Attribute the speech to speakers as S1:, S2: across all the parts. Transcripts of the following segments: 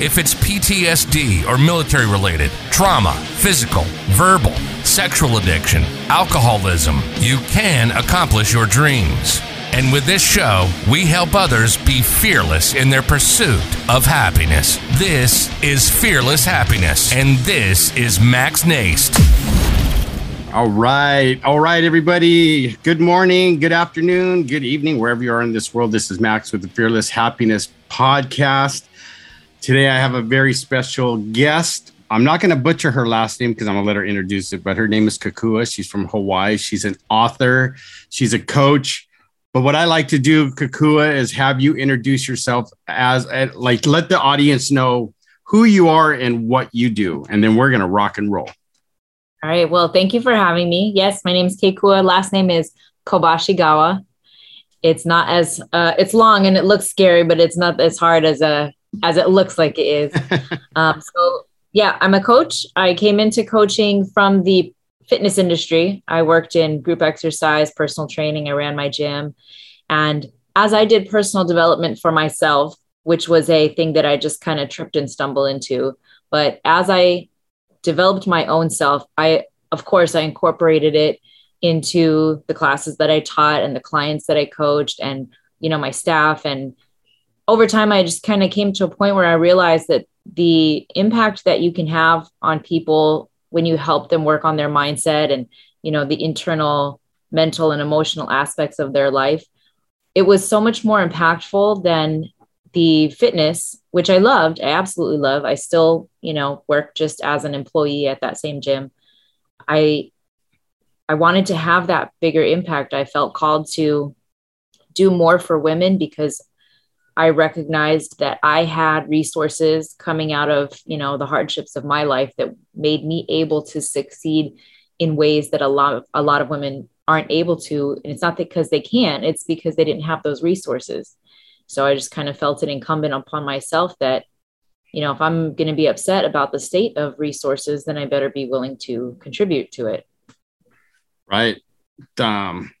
S1: If it's PTSD or military related, trauma, physical, verbal, sexual addiction, alcoholism, you can accomplish your dreams. And with this show, we help others be fearless in their pursuit of happiness. This is Fearless Happiness, and this is Max Nast.
S2: All right. All right, everybody. Good morning, good afternoon, good evening, wherever you are in this world. This is Max with the Fearless Happiness Podcast. Today, I have a very special guest. I'm not going to butcher her last name because I'm going to let her introduce it, but her name is Kekua. She's from Hawaii. She's an author, she's a coach. But what I like to do, Kekua, is have you introduce yourself as like let the audience know who you are and what you do. And then we're going to rock and roll.
S3: All right. Well, thank you for having me. Yes, my name is Kekua. Last name is Kobashigawa. It's not as uh, it's long and it looks scary, but it's not as hard as a as it looks like it is. um, so yeah, I'm a coach. I came into coaching from the fitness industry. I worked in group exercise, personal training. I ran my gym, and as I did personal development for myself, which was a thing that I just kind of tripped and stumbled into, but as I developed my own self, I, of course, I incorporated it into the classes that I taught and the clients that I coached and, you know, my staff. And over time, I just kind of came to a point where I realized that the impact that you can have on people when you help them work on their mindset and, you know, the internal mental and emotional aspects of their life, it was so much more impactful than the fitness, which I loved, I absolutely love. I still, you know, work just as an employee at that same gym. I I wanted to have that bigger impact. I felt called to do more for women because I recognized that I had resources coming out of, you know, the hardships of my life that made me able to succeed in ways that a lot of a lot of women aren't able to. And it's not because they can't, it's because they didn't have those resources. So I just kind of felt it incumbent upon myself that, you know, if I'm going to be upset about the state of resources, then I better be willing to contribute to it.
S2: Right. Um,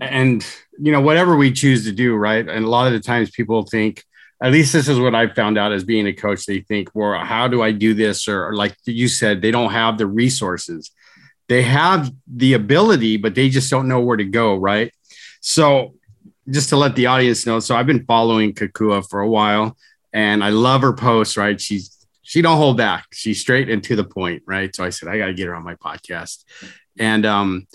S2: and, you know, whatever we choose to do, right. And a lot of the times people think, at least this is what I found out as being a coach. They think, well, how do I do this? Or, or like you said, they don't have the resources. They have the ability, but they just don't know where to go. Right. So just to let the audience know, so I've been following Kekua for a while, and I love her posts. Right, she's she don't hold back. She's straight and to the point. Right, so I said I got to get her on my podcast, and um,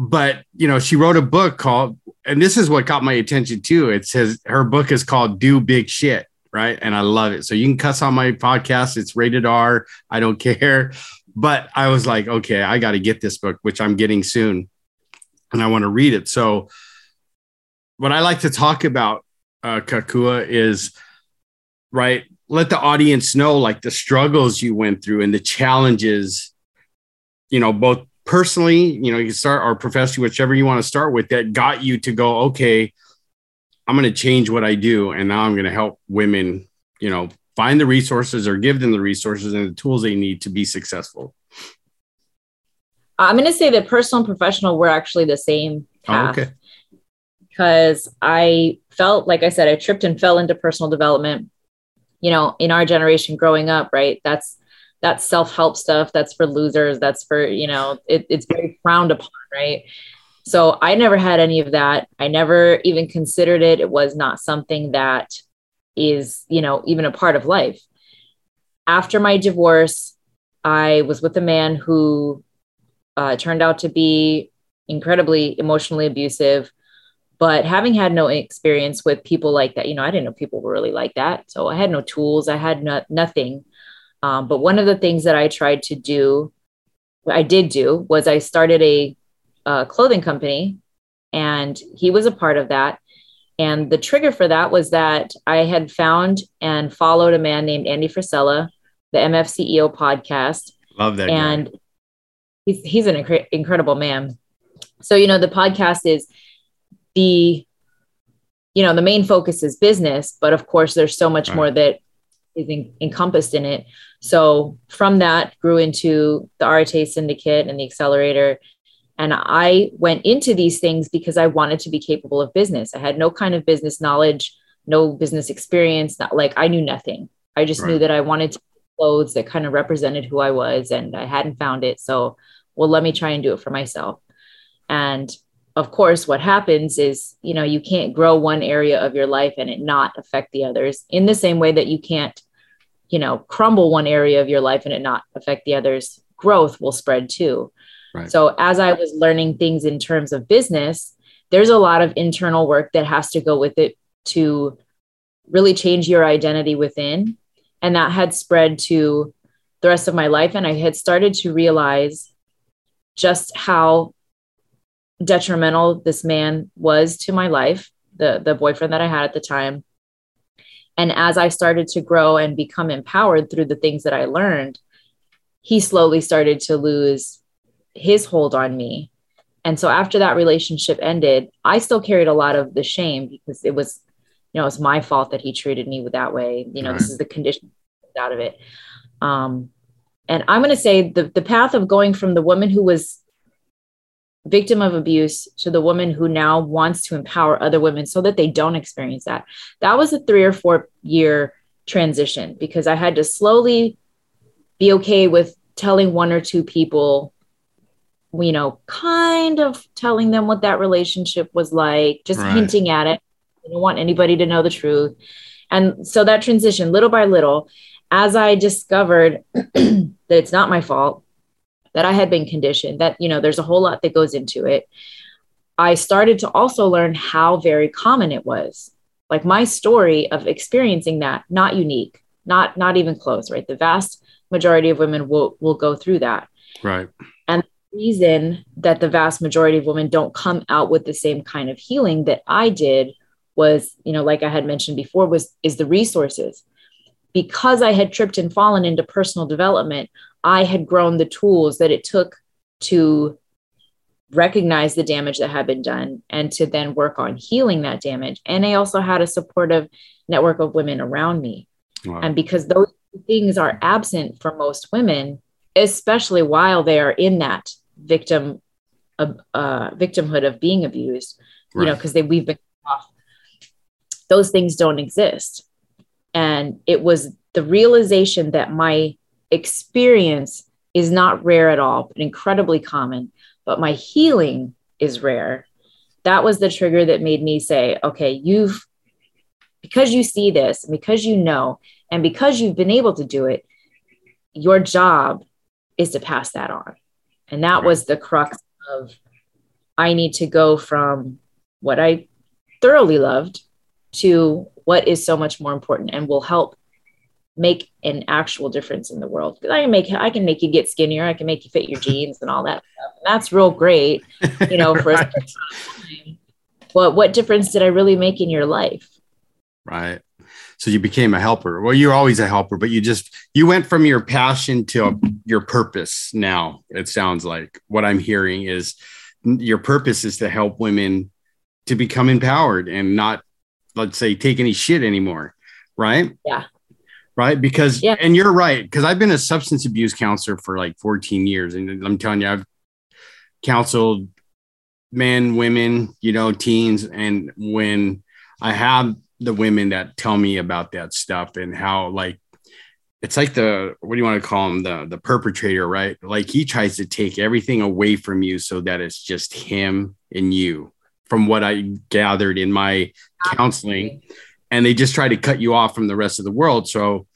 S2: but you know she wrote a book called, and this is what caught my attention too. It says her book is called "Do Big Shit." Right, and I love it. So you can cuss on my podcast. It's rated R. I don't care. But I was like, okay, I got to get this book, which I'm getting soon, and I want to read it. So what I like to talk about, uh, Kekua, is right. Let the audience know like the struggles you went through and the challenges, you know, both personally, you know, you start or professionally, whichever you want to start with, that got you to go, okay, I'm going to change what I do, and now I'm going to help women, you know, find the resources or give them the resources and the tools they need to be successful.
S3: I'm going to say that personal and professional were actually the same oh, path. Oh, okay because I felt, like I said, I tripped and fell into personal development. You know, in our generation growing up, right? That's that's self-help stuff. That's for losers. That's for, you know, it, it's very frowned upon, right? So I never had any of that. I never even considered it. It was not something that is, you know, even a part of life. After my divorce, I was with a man who uh, turned out to be incredibly emotionally abusive, But having had no experience with people like that, you know, I didn't know people were really like that. So I had no tools, I had no, nothing. Um, but one of the things that I tried to do, I did do, was I started a, a clothing company, and he was a part of that. And the trigger for that was that I had found and followed a man named Andy Frisella, the MFCEO podcast.
S2: Love that.
S3: And guy. he's, he's an inc- incredible man. So, you know, the podcast is the, you know, the main focus is business, but of course, there's so much right. more that is encompassed in it. So from that grew into the Arete Syndicate and the Accelerator. And I went into these things because I wanted to be capable of business. I had no kind of business knowledge, no business experience. Not like I knew nothing. I just right. knew that I wanted to clothes that kind of represented who I was, and I hadn't found it. So, well, let me try and do it for myself. And of course, what happens is, you know, you can't grow one area of your life and it not affect the others in the same way that you can't you know crumble one area of your life and it not affect the others growth will spread too. Right. so as i was learning things in terms of business there's a lot of internal work that has to go with it to really change your identity within. And that had spread to the rest of my life. And i had started to realize just how detrimental this man was to my life the the boyfriend that i had at the time and as I started to grow and become empowered through the things that I learned, he slowly started to lose his hold on me. And so after that relationship ended, I still carried a lot of the shame because it was, you know, it was my fault that he treated me that way. You know, right. this is the condition out of it. Um, and I'm going to say the, the path of going from the woman who was victim of abuse to the woman who now wants to empower other women so that they don't experience that. That was a three or four year transition because I had to slowly be okay with telling one or two people, you know, kind of telling them what that relationship was like, just right. hinting at it. I don't want anybody to know the truth. And so that transition, little by little, as I discovered that it's not my fault, that I had been conditioned, that, you know, there's a whole lot that goes into it. I started to also learn how very common it was. Like my story of experiencing that, not unique, not not even close, right? The vast majority of women will will go through that.
S2: Right.
S3: And the reason that the vast majority of women don't come out with the same kind of healing that I did was, you know, like I had mentioned before, was is the resources. Because I had tripped and fallen into personal development, I had grown the tools that it took to recognize the damage that had been done and to then work on healing that damage. And I also had a supportive network of women around me. Wow. And because those things are absent for most women, especially while they are in that victim uh, uh victimhood of being abused, right. you know, because they we've been off. Those things don't exist. And it was the realization that my experience is not rare at all, but incredibly common. But my healing is rare. That was the trigger that made me say, okay, you've, because you see this, because you know, and because you've been able to do it, your job is to pass that on. And that was the crux of I need to go from what I thoroughly loved to what is so much more important and will help make an actual difference in the world. Because I can make I can make you get skinnier, I can make you fit your jeans and all that stuff. And that's real great, you know, for right. a But what difference did I really make in your life?
S2: Right. So you became a helper. Well, you're always a helper, but you just you went from your passion to your purpose. Now it sounds like what I'm hearing is your purpose is to help women to become empowered and not, let's say, take any shit anymore. Right.
S3: Yeah
S2: right? Because yeah. and you're right because I've been a substance abuse counselor for like 14 years, and I'm telling you, I've counseled men, women, you know, teens, and when I have the women that tell me about that stuff and how like it's like the what do you want to call him the the perpetrator right like he tries to take everything away from you so that it's just him and you from what i gathered in my counseling and they just try to cut you off from the rest of the world so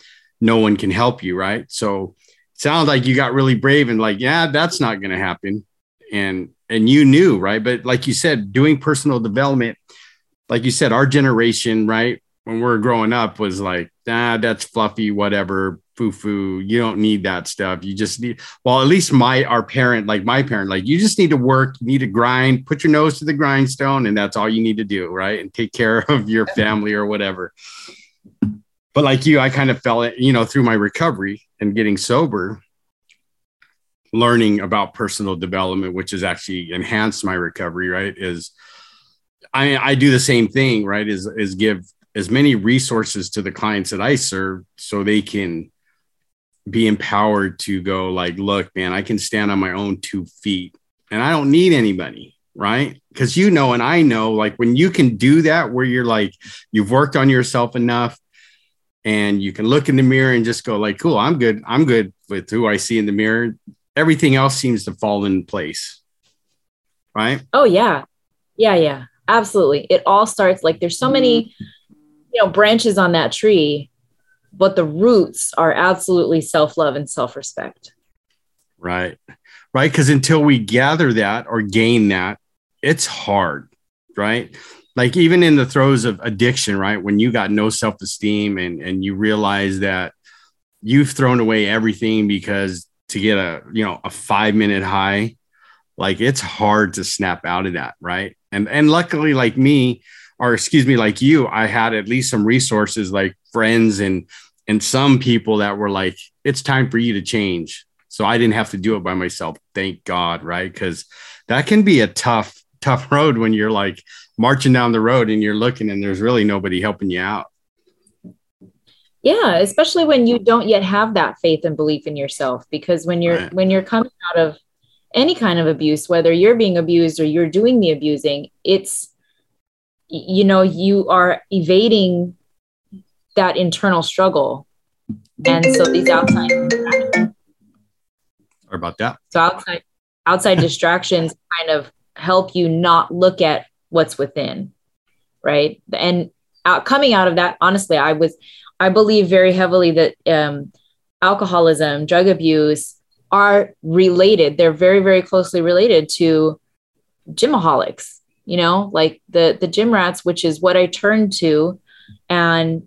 S2: no one can help you right? So sounds like you got really brave and like yeah that's not going to happen. And and you knew right? But like you said doing personal development like you said, our generation, right? When we are growing up was like, nah, that's fluffy, whatever, foo foo. You don't need that stuff. You just need, well, at least my, our parent, like my parent, like you just need to work, you need to grind, put your nose to the grindstone, and that's all you need to do, right? And take care of your family or whatever. But like you, I kind of felt, you know, through my recovery and getting sober, learning about personal development, which has actually enhanced my recovery, right? Is I I do the same thing, right? Is is give as many resources to the clients that I serve so they can be empowered to go like, look, man, I can stand on my own two feet and I don't need anybody, right? Because you know, and I know, like when you can do that, where you're like, you've worked on yourself enough and you can look in the mirror and just go like, cool, I'm good. I'm good with who I see in the mirror everything else seems to fall in place. Right?
S3: Oh yeah. Yeah, yeah. Absolutely. It all starts like there's so many you know branches on that tree, but the roots are absolutely self-love and self-respect.
S2: Right. Right, cuz until we gather that or gain that, it's hard, right? Like even in the throes of addiction, right? When you got no self-esteem and and you realize that you've thrown away everything because to get a you know a five minute high like it's hard to snap out of that right and and luckily like me or excuse me like you i had at least some resources like friends and and some people that were like it's time for you to change. So i didn't have to do it by myself. Thank god right? Because that can be a tough tough road when you're like marching down the road and you're looking and there's really nobody helping you out.
S3: Yeah especially when you don't yet have that faith and belief in yourself because when you're right. when you're coming out of any kind of abuse whether you're being abused or you're doing the abusing it's you know you are evading that internal struggle and so these outside
S2: or about that
S3: so outside outside distractions kind of help you not look at what's within right and out, coming out of that honestly i was I believe very heavily that um, alcoholism, drug abuse are related. They're very, very closely related to gymaholics, you know, like the the gym rats, which is what I turned to. And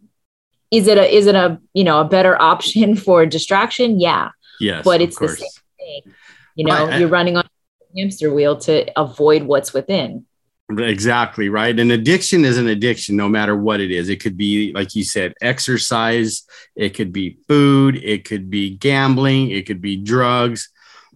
S3: is it a is it a you know a better option for distraction? Yeah.
S2: Yes.
S3: But it's the same thing. You know, you're running on a hamster wheel to avoid what's within.
S2: Exactly right. An addiction is an addiction, no matter what it is. It could be, like you said, exercise, it could be food, it could be gambling, it could be drugs,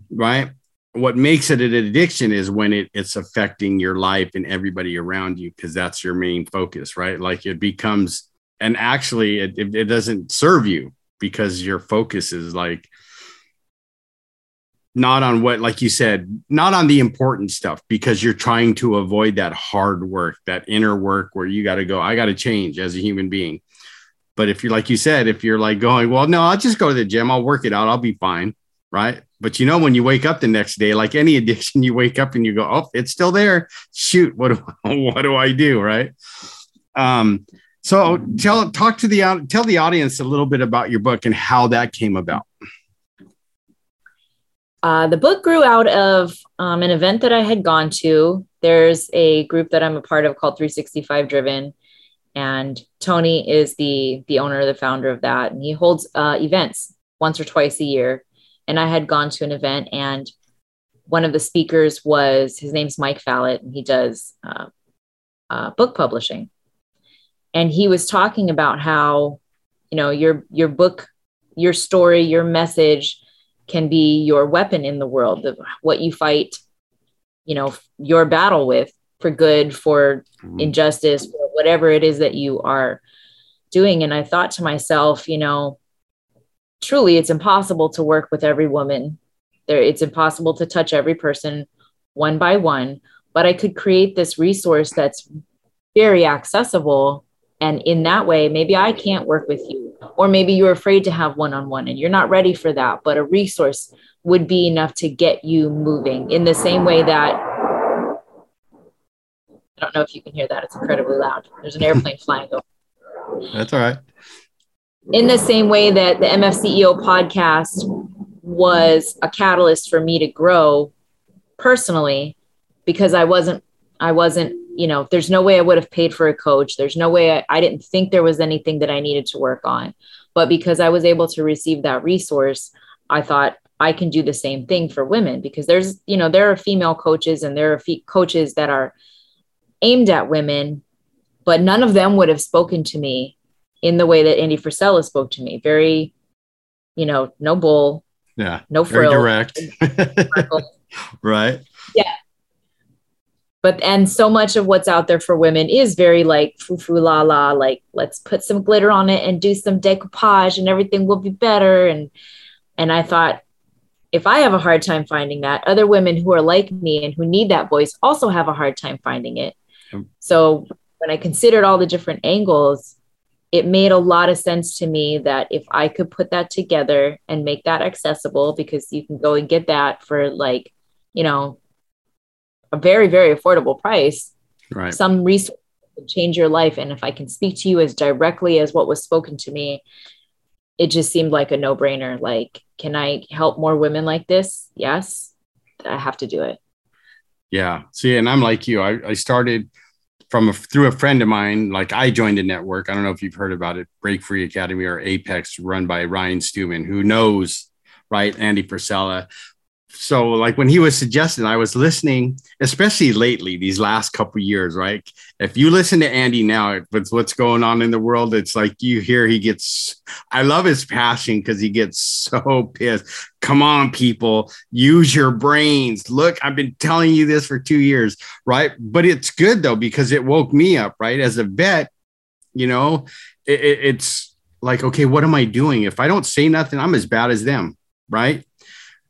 S2: right? What makes it an addiction is when it, it's affecting your life and everybody around you, because that's your main focus, right? Like it becomes, and actually, it, it doesn't serve you because your focus is like not on what like you said not on the important stuff because you're trying to avoid that hard work that inner work where you got to go i got to change as a human being. But if you're like you said if you're like going well no i'll just go to the gym. I'll work it out. I'll be fine right? But you know when you wake up the next day like any addiction you wake up and you go oh it's still there. Shoot what do what do i do? Right? Um so tell talk to the tell the audience a little bit about your book and how that came about
S3: uh, the book grew out of um, an event that I had gone to. There's a group that I'm a part of called 365 Driven, and Tony is the the owner, the founder of that, and he holds uh, events once or twice a year. And I had gone to an event, and one of the speakers was his name's Mike Fallett, and he does uh, uh book publishing. And he was talking about how, you know, your your book, your story, your message can be your weapon in the world what you fight you know your battle with for good for mm-hmm. injustice for whatever it is that you are doing. And i thought to myself you know truly it's impossible to work with every woman. There it's impossible to touch every person one by one. But i could create this resource that's very accessible and in that way maybe i can't work with you or maybe you're afraid to have one on one and you're not ready for that, but a resource would be enough to get you moving in the same way that I don't know if you can hear that. It's incredibly loud. There's an airplane flying over.
S2: That's all right.
S3: In the same way that the MFCEO podcast was a catalyst for me to grow personally because I wasn't I wasn't you know, there's no way I would have paid for a coach. There's no way I, I didn't think there was anything that I needed to work on. But because I was able to receive that resource, I thought I can do the same thing for women because there's, you know, there are female coaches and there are fe- coaches that are aimed at women, but none of them would have spoken to me in the way that Andy Frisella spoke to me. Very, you know, no bull.
S2: Yeah.
S3: No frill.
S2: direct. right.
S3: Yeah. But and so much of what's out there for women is very like foo foo la la, like let's put some glitter on it and do some decoupage and everything will be better. And and I thought, if I have a hard time finding that, other women who are like me and who need that voice also have a hard time finding it. So when I considered all the different angles, it made a lot of sense to me that if I could put that together and make that accessible, because you can go and get that for like, you know, a very, very affordable price.
S2: Right.
S3: Some resource change your life. And if I can speak to you as directly as what was spoken to me, it just seemed like a no brainer. Like, can I help more women like this? Yes, I have to do it.
S2: Yeah. See, and I'm like you. I, I started from a, through a friend of mine. Like I joined a network. I don't know if you've heard about it, Break Free Academy or Apex, run by Ryan Stewman, who knows, right, Andy Frisella so like when he was suggesting i was listening especially lately these last couple years right? If you listen to andy now with what's going on in the world it's like you hear he gets i love his passion because he gets so pissed. Come on people use your brains. Look i've been telling you this for two years right? But it's good though because it woke me up right? As a vet you know it, it's like okay what am i doing? If i don't say nothing i'm as bad as them right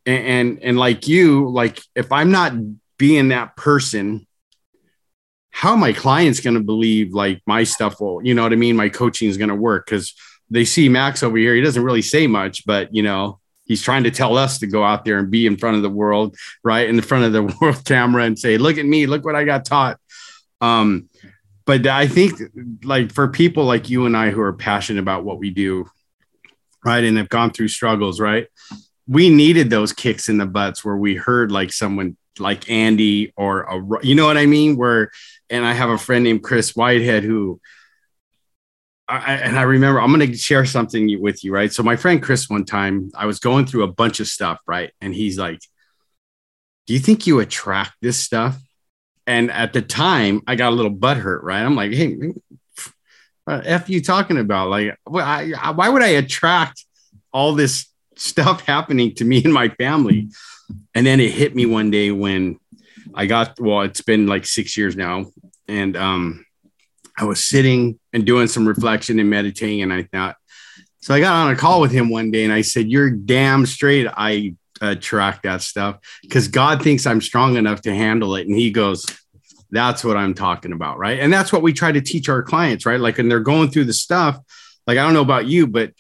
S2: and, and and like you like if i'm not being that person how my clients going to believe like my stuff will you know what i mean? My coaching is going to work because they see max over here he doesn't really say much but you know he's trying to tell us to go out there and be in front of the world right? In front of the world camera and say look at me look what i got taught. Um but i think like for people like you and i who are passionate about what we do right and have gone through struggles right we needed those kicks in the butts where we heard like someone like Andy or a, you know what I mean? Where, and I have a friend named Chris Whitehead who, I, and I remember I'm going to share something with you, right? So my friend Chris, one time I was going through a bunch of stuff, right? And he's like, "Do you think you attract this stuff?" And at the time, I got a little butt hurt, right? I'm like, "Hey, what f you talking about? Like, why would I attract all this stuff happening to me and my family. And then it hit me one day when I got, well, it's been like six years now. And um, I was sitting and doing some reflection and meditating. And I thought, so I got on a call with him one day and I said, You're damn straight. I attract that stuff because God thinks I'm strong enough to handle it. And he goes, That's what I'm talking about. Right. And that's what we try to teach our clients. Right. Like, and they're going through the stuff, like, I don't know about you, but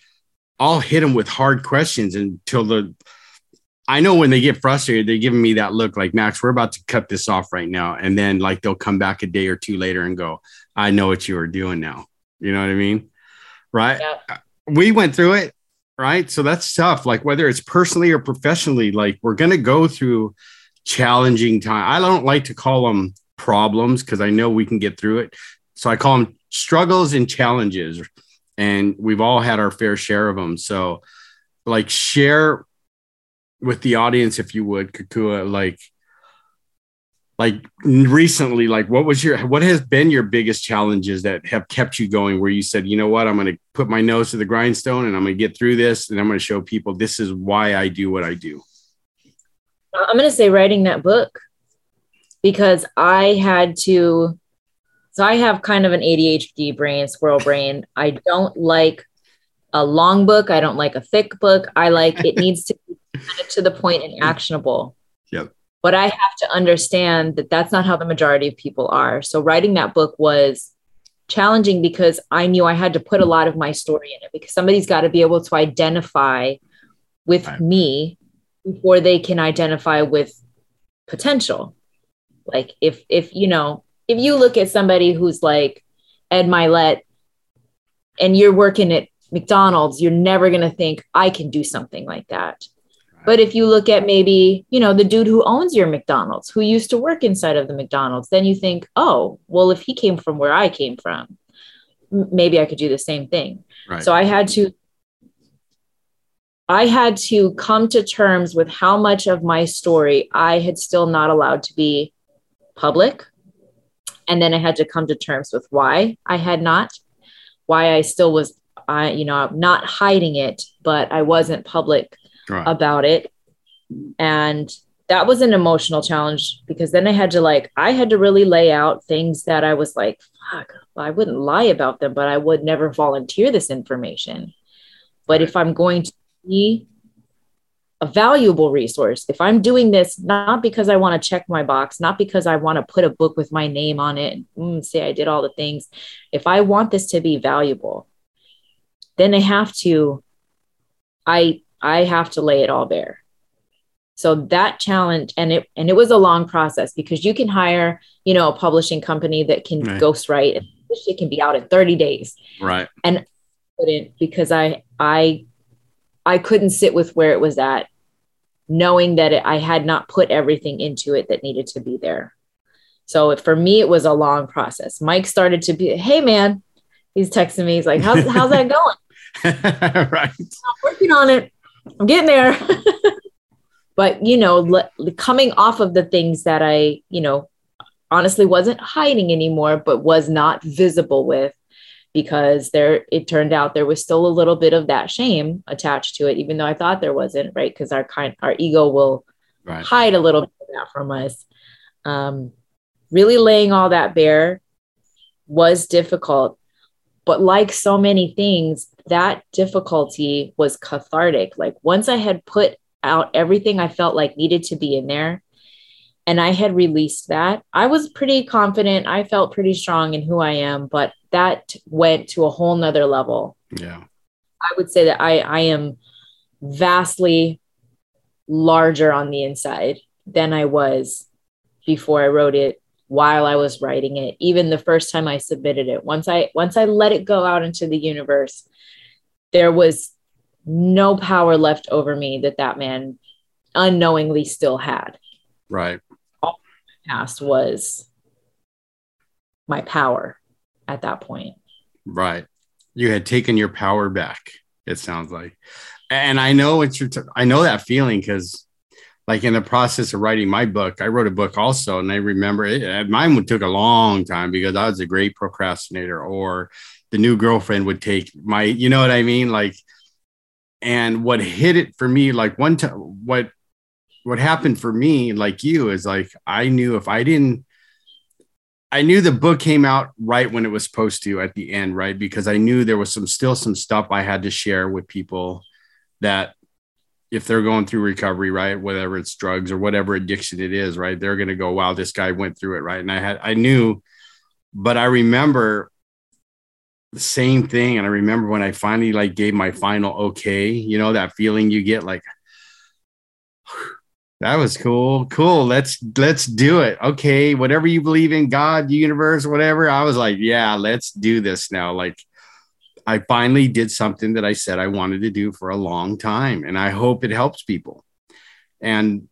S2: I'll hit them with hard questions until the I know when they get frustrated, they're giving me that look like Max, we're about to cut this off right now. And then like they'll come back a day or two later and go, I know what you are doing now. You know what I mean? Right. Yeah. We went through it. Right. So that's tough. Like whether it's personally or professionally, like we're gonna go through challenging time. I don't like to call them problems because I know we can get through it. So I call them struggles and challenges and we've all had our fair share of them. So, like, share with the audience if you would, Kekua, like, like recently, like, what was your, what has been your biggest challenges that have kept you going? Where you said, you know what, I'm going to put my nose to the grindstone and I'm going to get through this, and I'm going to show people this is why I do what I do.
S3: I'm going to say writing that book because I had to so I have kind of an ADHD brain, squirrel brain. I don't like a long book. I don't like a thick book. I like it needs to be to the point and actionable.
S2: Yep.
S3: But I have to understand that that's not how the majority of people are. So writing that book was challenging because I knew I had to put a lot of my story in it because somebody's got to be able to identify with right. me before they can identify with potential. Like if if you know if you look at somebody who's like Ed Mylett and you're working at McDonald's, you're never going to think I can do something like that. But if you look at maybe, you know, the dude who owns your McDonald's, who used to work inside of the McDonald's, then you think, oh, well, if he came from where I came from, maybe I could do the same thing. Right. So I had to I had to come to terms with how much of my story I had still not allowed to be public. And then I had to come to terms with why I had not, why I still was, I, you know, not hiding it, but I wasn't public right. about it. And that was an emotional challenge because then I had to like, I had to really lay out things that I was like, fuck, I wouldn't lie about them, but I would never volunteer this information. But if I'm going to be a valuable resource, if I'm doing this not because I want to check my box, not because I want to put a book with my name on it and mm, say I did all the things, if I want this to be valuable, then I have to, I I have to lay it all bare. So that challenge, and it and it was a long process because you can hire, you know, a publishing company that can right. ghostwrite and it can be out in 30 days.
S2: Right.
S3: And I couldn't because I I I couldn't sit with where it was at, knowing that it, I had not put everything into it that needed to be there. So for me, it was a long process. Mike started to be, hey man, he's texting me. He's like, how's how's that going? right. I'm working on it. I'm getting there. but you know, le- coming off of the things that I, you know, honestly wasn't hiding anymore, but was not visible with because there it turned out there was still a little bit of that shame attached to it, even though I thought there wasn't, right? Because our kind our ego will right. hide a little bit of that from us. Um, really laying all that bare was difficult. But like so many things, that difficulty was cathartic. Like once I had put out everything I felt like needed to be in there, and I had released that. I was pretty confident. I felt pretty strong in who I am, but that went to a whole nother level.
S2: Yeah.
S3: I would say that I, I am vastly larger on the inside than I was before I wrote it while I was writing it even the first time I submitted it once I once I let it go out into the universe there was no power left over me that that man unknowingly still had
S2: right
S3: past was my power at that point.
S2: Right. You had taken your power back, it sounds like. And I know what you're, t- I know that feeling because, like, in the process of writing my book, I wrote a book also. And I remember it, mine took a long time because I was a great procrastinator, or the new girlfriend would take my, you know what I mean? Like, and what hit it for me, like, one time, what what happened for me, like you, is like I knew if I didn't, I knew the book came out right when it was supposed to at the end, right? Because I knew there was some still some stuff I had to share with people that if they're going through recovery, right, whether it's drugs or whatever addiction it is, right, they're going to go, wow, this guy went through it, right? And I had, I knew, but I remember the same thing. And I remember when I finally like gave my final okay, you know, that feeling you get like, that was cool. Cool. Let's let's do it. Okay, whatever you believe in, God, universe, whatever. I was like, yeah, let's do this now. Like I finally did something that I said I wanted to do for a long time and I hope it helps people. And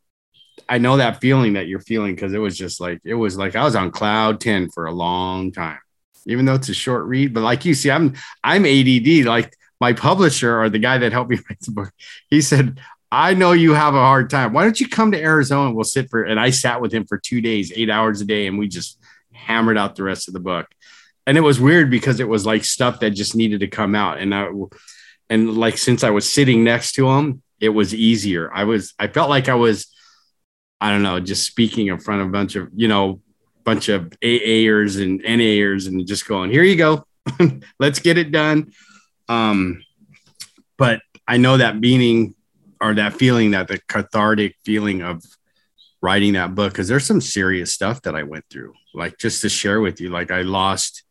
S2: I know that feeling that you're feeling because it was just like it was like I was on cloud 10 for a long time. Even though it's a short read, but like you see I'm I'm ADD like my publisher or the guy that helped me write the book, he said, I know you have a hard time. Why don't you come to Arizona? We'll sit for, and I sat with him for two days, eight hours a day, and we just hammered out the rest of the book. And it was weird because it was like stuff that just needed to come out. And I, and like since I was sitting next to him, it was easier. I was, I felt like I was, I don't know, just speaking in front of a bunch of, you know, bunch of AAers and NAers and just going, here you go. Let's get it done. Um, but I know that meaning or that feeling that the cathartic feeling of writing that book because there's some serious stuff that I went through. Like just to share with you, like I lost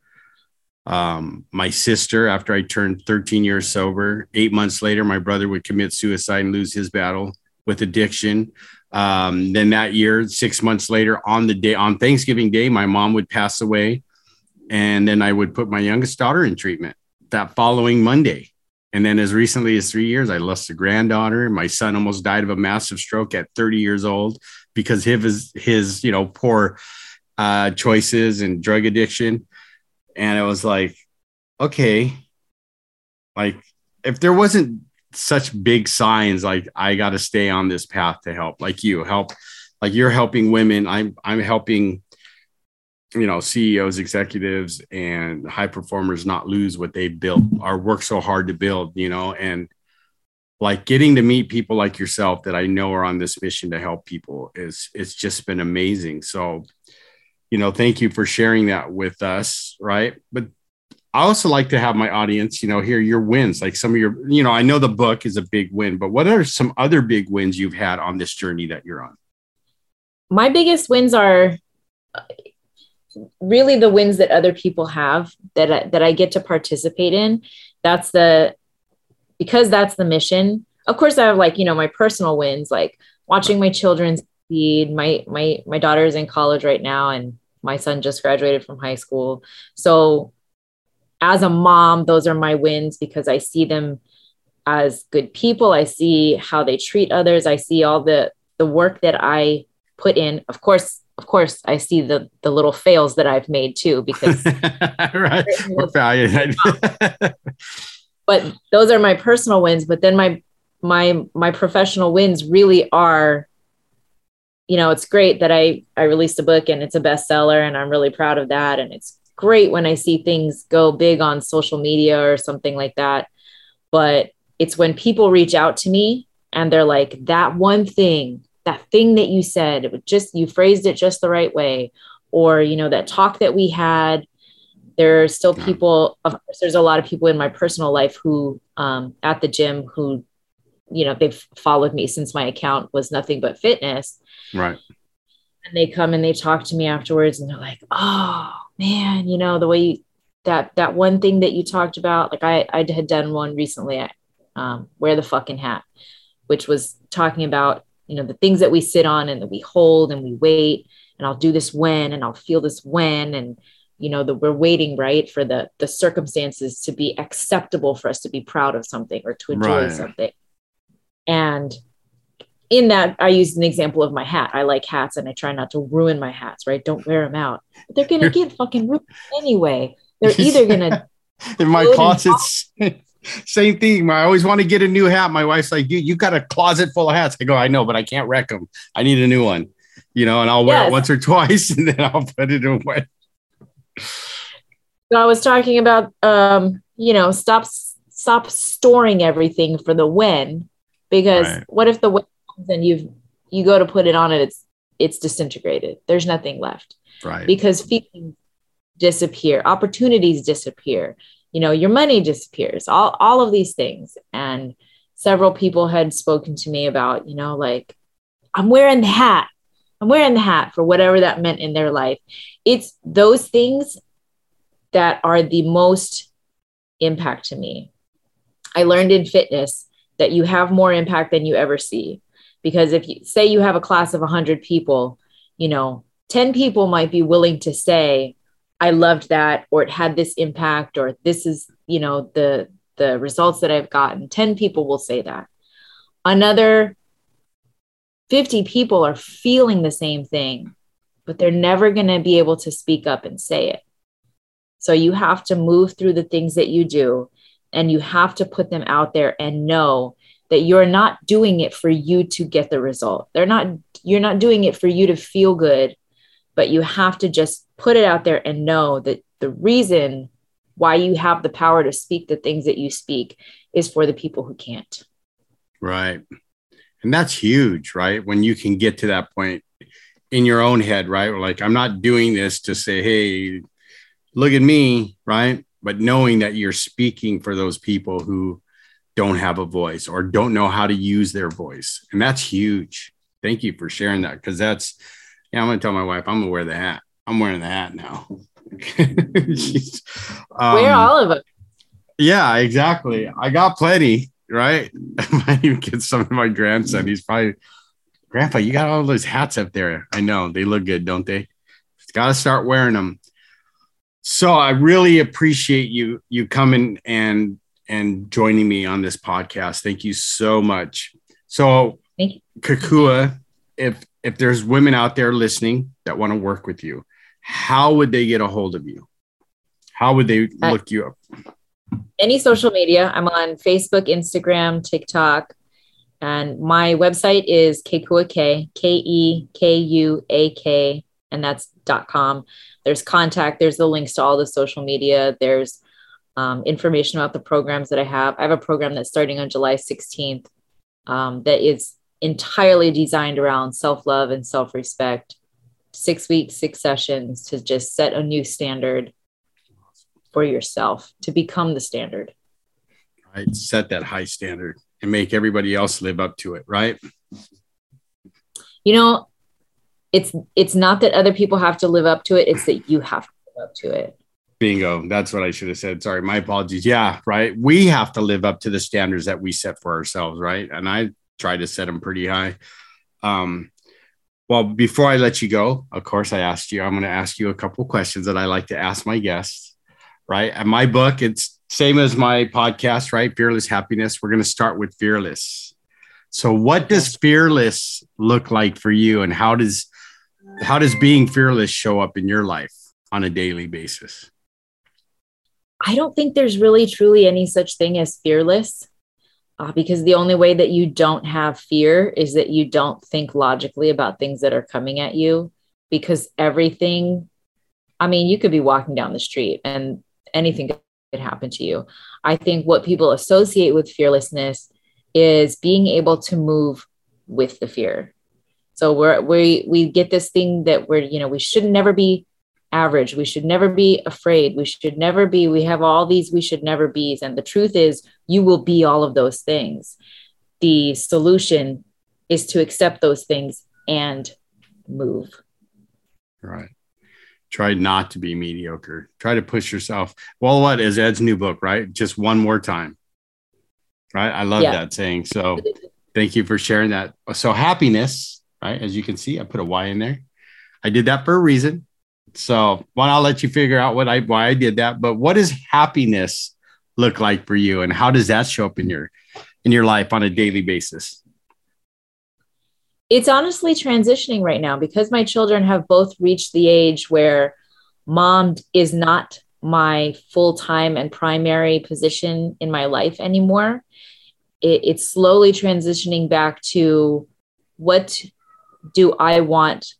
S2: um, my sister after I turned 13 years sober. Eight months later, my brother would commit suicide and lose his battle with addiction. Um, then that year, six months later, on the day on Thanksgiving Day, my mom would pass away, and then I would put my youngest daughter in treatment that following Monday. And then as recently as three years, I lost a granddaughter. My son almost died of a massive stroke at 30 years old because his, his you know, poor uh, choices and drug addiction. And it was like, okay, like if there wasn't such big signs, like I got to stay on this path to help, like you help, like you're helping women. I'm, I'm helping you know ceos executives and high performers not lose what they built or work so hard to build you know? And like getting to meet people like yourself that i know are on this mission to help people is it's just been amazing. So you know thank you for sharing that with us right? But i also like to have my audience you know hear your wins. Like some of your you know i know the book is a big win but what are some other big wins you've had on this journey that you're on?
S3: My biggest wins are really the wins that other people have that I, that I get to participate in. That's the because that's the mission. Of course, I have like you know my personal wins, like watching my children succeed. My my my daughter is in college right now, and my son just graduated from high school. So, as a mom, those are my wins because I see them as good people. I see how they treat others. I see all the the work that I put in. Of course, of course I see the the little fails that I've made too because right. but those are my personal wins but then my my my professional wins really are you know it's great that I I released a book and it's a bestseller and I'm really proud of that. And it's great when I see things go big on social media or something like that. But it's when people reach out to me and they're like that one thing that thing that you said it just you phrased it just the right way. Or you know that talk that we had there are still people of course there's a lot of people in my personal life who um, at the gym who you know they've followed me since my account was nothing but fitness.
S2: Right.
S3: And they come and they talk to me afterwards and they're like oh man you know the way you, that that one thing that you talked about like i i had done one recently at um, wear the fucking hat which was talking about you know the things that we sit on and that we hold and we wait and i'll do this when and i'll feel this when and you know that we're waiting right for the the circumstances to be acceptable for us to be proud of something or to enjoy right. something. And in that i used an example of my hat. I like hats and i try not to ruin my hats right? Don't wear them out. But they're gonna get fucking ruined anyway. They're either gonna
S2: in my closets same thing. I always want to get a new hat. My wife's like, you, you got a closet full of hats. I go, I know, but I can't wreck them. I need a new one, you know, and I'll wear yes. it once or twice and then I'll put it away.
S3: So I was talking about, um, you know, stop, stop storing everything for the when, because right. what if the when and you've, you go to put it on it, it's, it's disintegrated. There's nothing left.
S2: Right.
S3: Because feelings disappear, opportunities disappear you know your money disappears all all of these things. And several people had spoken to me about you know like i'm wearing the hat. I'm wearing the hat for whatever that meant in their life. It's those things that are the most impact to me. I learned in fitness that you have more impact than you ever see. Because if you say you have a class of 100 people you know 10 people might be willing to say I loved that, or it had this impact, or this is, you know, the the results that I've gotten. 10 people will say that. Another 50 people are feeling the same thing, but they're never going to be able to speak up and say it. So you have to move through the things that you do and you have to put them out there and know that you're not doing it for you to get the result. They're not you're not doing it for you to feel good, but you have to just put it out there and know that the reason why you have the power to speak the things that you speak is for the people who can't.
S2: Right. And that's huge, right? When you can get to that point in your own head, right? Like, I'm not doing this to say, hey, look at me, right? But knowing that you're speaking for those people who don't have a voice or don't know how to use their voice. And that's huge. Thank you for sharing that because that's, yeah, I'm to tell my wife, I'm to wear the hat. I'm wearing the hat now.
S3: um, Wear all of it.
S2: Yeah, exactly. I got plenty, right? I might even get some of my grandson. He's probably, Grandpa, you got all those hats up there. I know they look good, don't they? Got to start wearing them. So I really appreciate you you coming and and joining me on this podcast. Thank you so much. So,
S3: Thank you.
S2: Kekua, if if there's women out there listening that want to work with you, how would they get a hold of you? How would they
S3: Uh,
S2: look you up?
S3: Any social media. I'm on Facebook, Instagram, TikTok. And my website is Kekua K, K E K U A K, and that's dot com. There's contact, there's the links to all the social media. There's um, information about the programs that I have. I have a program that's starting on July 16th um, that is entirely designed around self love and self respect. Six weeks, six sessions to just set a new standard for yourself to become the standard.
S2: Right, set that high standard and make everybody else live up to it. Right.
S3: You know, it's it's not that other people have to live up to it, it's that you have to live up to it.
S2: Bingo. That's what I should have said. Sorry, my apologies. Yeah, right. We have to live up to the standards that we set for ourselves, right? And I try to set them pretty high. Um, well, before I let you go, of course, I asked you. I'm going to ask you a couple questions that I like to ask my guests, right? And my book, it's same as my podcast, right? Fearless Happiness. We're going to start with fearless. So, what does fearless look like for you, and how does how does being fearless show up in your life on a daily basis?
S3: I don't think there's really truly any such thing as fearless uh, because the only way that you don't have fear is that you don't think logically about things that are coming at you because everything, I mean, you could be walking down the street and anything could happen to you. I think what people associate with fearlessness is being able to move with the fear. So we're, we, we get this thing that we're, you know, we should never be average. We should never be afraid. We should never be, we have all these we should never be's. And the truth is, you will be all of those things. The solution is to accept those things and move.
S2: Right. Try not to be mediocre. Try to push yourself. Well, what is Ed's new book, right? Just one more time. Right. I love
S3: Yeah.
S2: that saying. So thank you for sharing that. So happiness, right? As you can see, I put a Y in there. I did that for a reason. So one, I'll let you figure out what I why I did that. But what does happiness look like for you, and how does that show up in your in your life on a daily basis?
S3: It's honestly transitioning right now because my children have both reached the age where mom is not my full time and primary position in my life anymore. It, it's slowly transitioning back to what do I want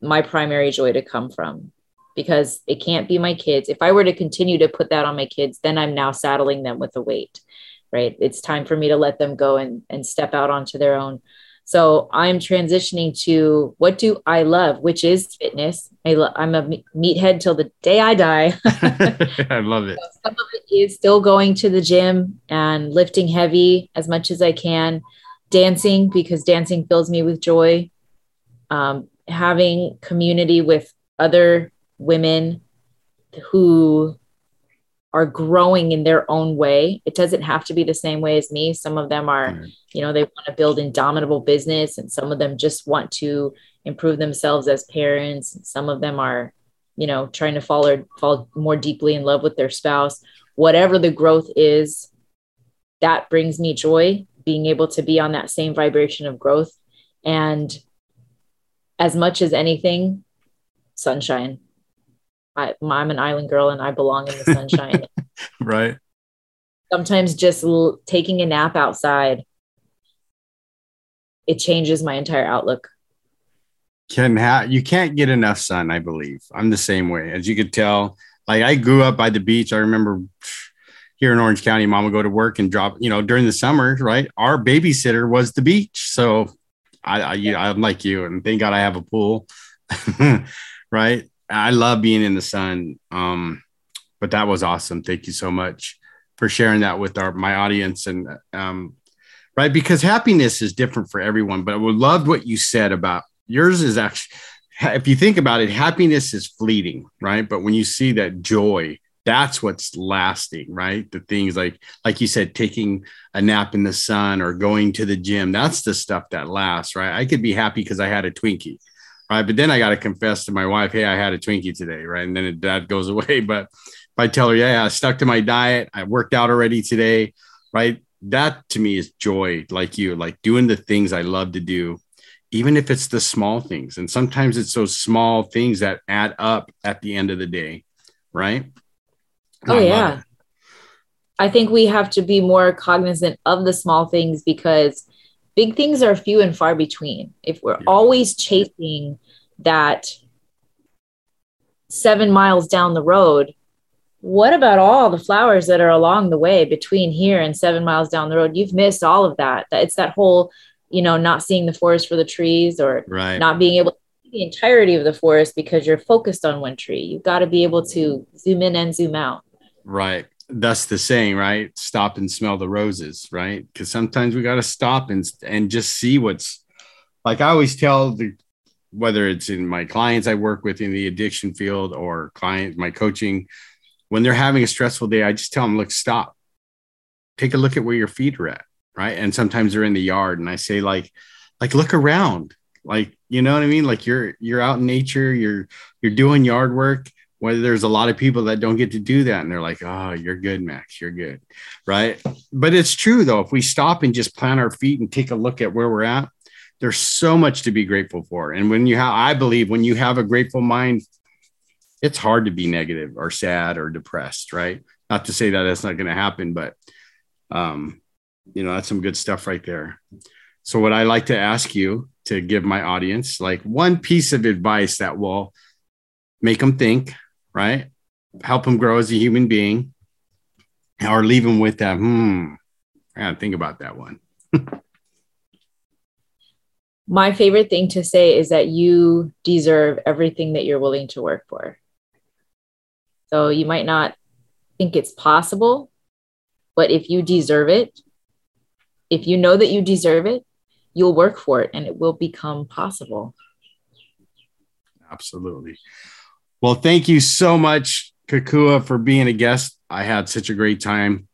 S3: my primary joy to come from? Because it can't be my kids. If I were to continue to put that on my kids, then I'm now saddling them with a weight, right? It's time for me to let them go and, and step out onto their own. So I'm transitioning to what do I love, which is fitness. I lo- I'm a meathead till the day I die.
S2: I love it.
S3: Some of it is still going to the gym and lifting heavy as much as I can, dancing because dancing fills me with joy, um, having community with other women who are growing in their own way. It doesn't have to be the same way as me. Some of them are, you know, they want to build indomitable business, and some of them just want to improve themselves as parents. Some of them are, you know, trying to fall or fall more deeply in love with their spouse. Whatever the growth is, that brings me joy. Being able to be on that same vibration of growth, and as much as anything, sunshine. I, I'm an island girl, and I belong in the sunshine.
S2: Right.
S3: sometimes just l- taking a nap outside it changes my entire outlook.
S2: Can have you can't get enough sun i believe. I'm the same way as you could tell. Like i grew up by the beach. I remember here in orange county mom would go to work and drop you know during the summer right? Our babysitter was the beach. So i, I you, I'm like you and thank god i have a pool right? I love being in the sun um but that was awesome. Thank you so much for sharing that with our my audience. And um right because happiness is different for everyone but i would love what you said about yours is actually if you think about it happiness is fleeting right? But when you see that joy that's what's lasting right the things like like you said taking a nap in the sun or going to the gym that's the stuff that lasts right i could be happy because i had a twinkie right but then i got to confess to my wife hey i had a twinkie today right and then it, that goes away but if I tell her, yeah, I stuck to my diet, I worked out already today, right? That to me is joy, like you, like doing the things I love to do, even if it's the small things. And sometimes it's those small things that add up at the end of the day, right?
S3: Oh, yeah. I think we have to be more cognizant of the small things because big things are few and far between. If we're yeah. always chasing that seven miles down the road, what about all the flowers that are along the way between here and seven miles down the road? You've missed all of that. It's that whole, you know, not seeing the forest for the trees or
S2: right.
S3: not being able to see the entirety of the forest because you're focused on one tree. You've got to be able to zoom in and zoom out.
S2: Right that's the saying, right? Stop and smell the roses, right? Because sometimes we got to stop and and just see what's like. I always tell the whether it's in my clients I work with in the addiction field or client my coaching, when they're having a stressful day, I just tell them, look, stop, take a look at where your feet are at, right? And sometimes they're in the yard, and I say like, like look around, like you know what I mean? Like you're you're out in nature, you're you're doing yard work whether there's a lot of people that don't get to do that and they're like oh you're good max you're good right? But it's true though if we stop and just plant our feet and take a look at where we're at there's so much to be grateful for. And when you have i believe when you have a grateful mind it's hard to be negative or sad or depressed right? Not to say that that's not going to happen but um you know that's some good stuff right there. So what i like to ask you to give my audience like one piece of advice that will make them think right? Help them grow as a human being, or leave them with that. Hmm. I gotta think about that one.
S3: My favorite thing to say is that you deserve everything that you're willing to work for. So you might not think it's possible, but if you deserve it, if you know that you deserve it, you'll work for it and it will become possible.
S2: Absolutely. Well, thank you so much, Kekua, for being a guest. I had such a great time.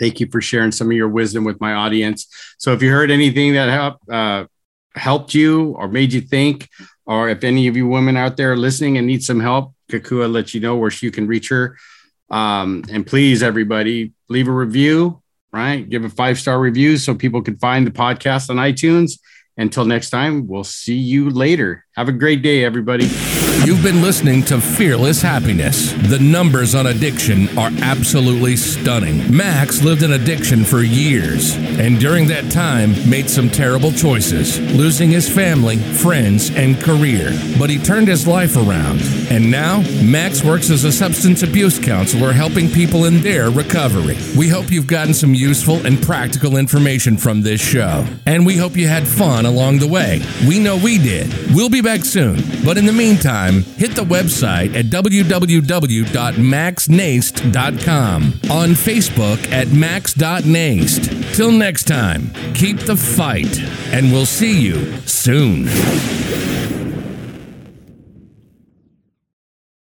S2: Thank you for sharing some of your wisdom with my audience. So, if you heard anything that helped uh, helped you or made you think, or if any of you women out there listening and need some help, Kekua let you know where you can reach her. Um, and please, everybody, leave a review. Right, give a five star review so people can find the podcast on iTunes. Until next time, we'll see you later. Have a great day, everybody.
S1: You've been listening to Fearless Happiness. The numbers on addiction are absolutely stunning. Max lived in addiction for years, and during that time, made some terrible choices, losing his family, friends, and career. But he turned his life around, and now Max works as a substance abuse counselor helping people in their recovery. We hope you've gotten some useful and practical information from this show, and we hope you had fun along the way. We know we did. We'll be back soon, but in the meantime, time, hit the website at www.maxnaist.com, on Facebook at max.naist. Till next time, keep the fight, and we'll see you soon.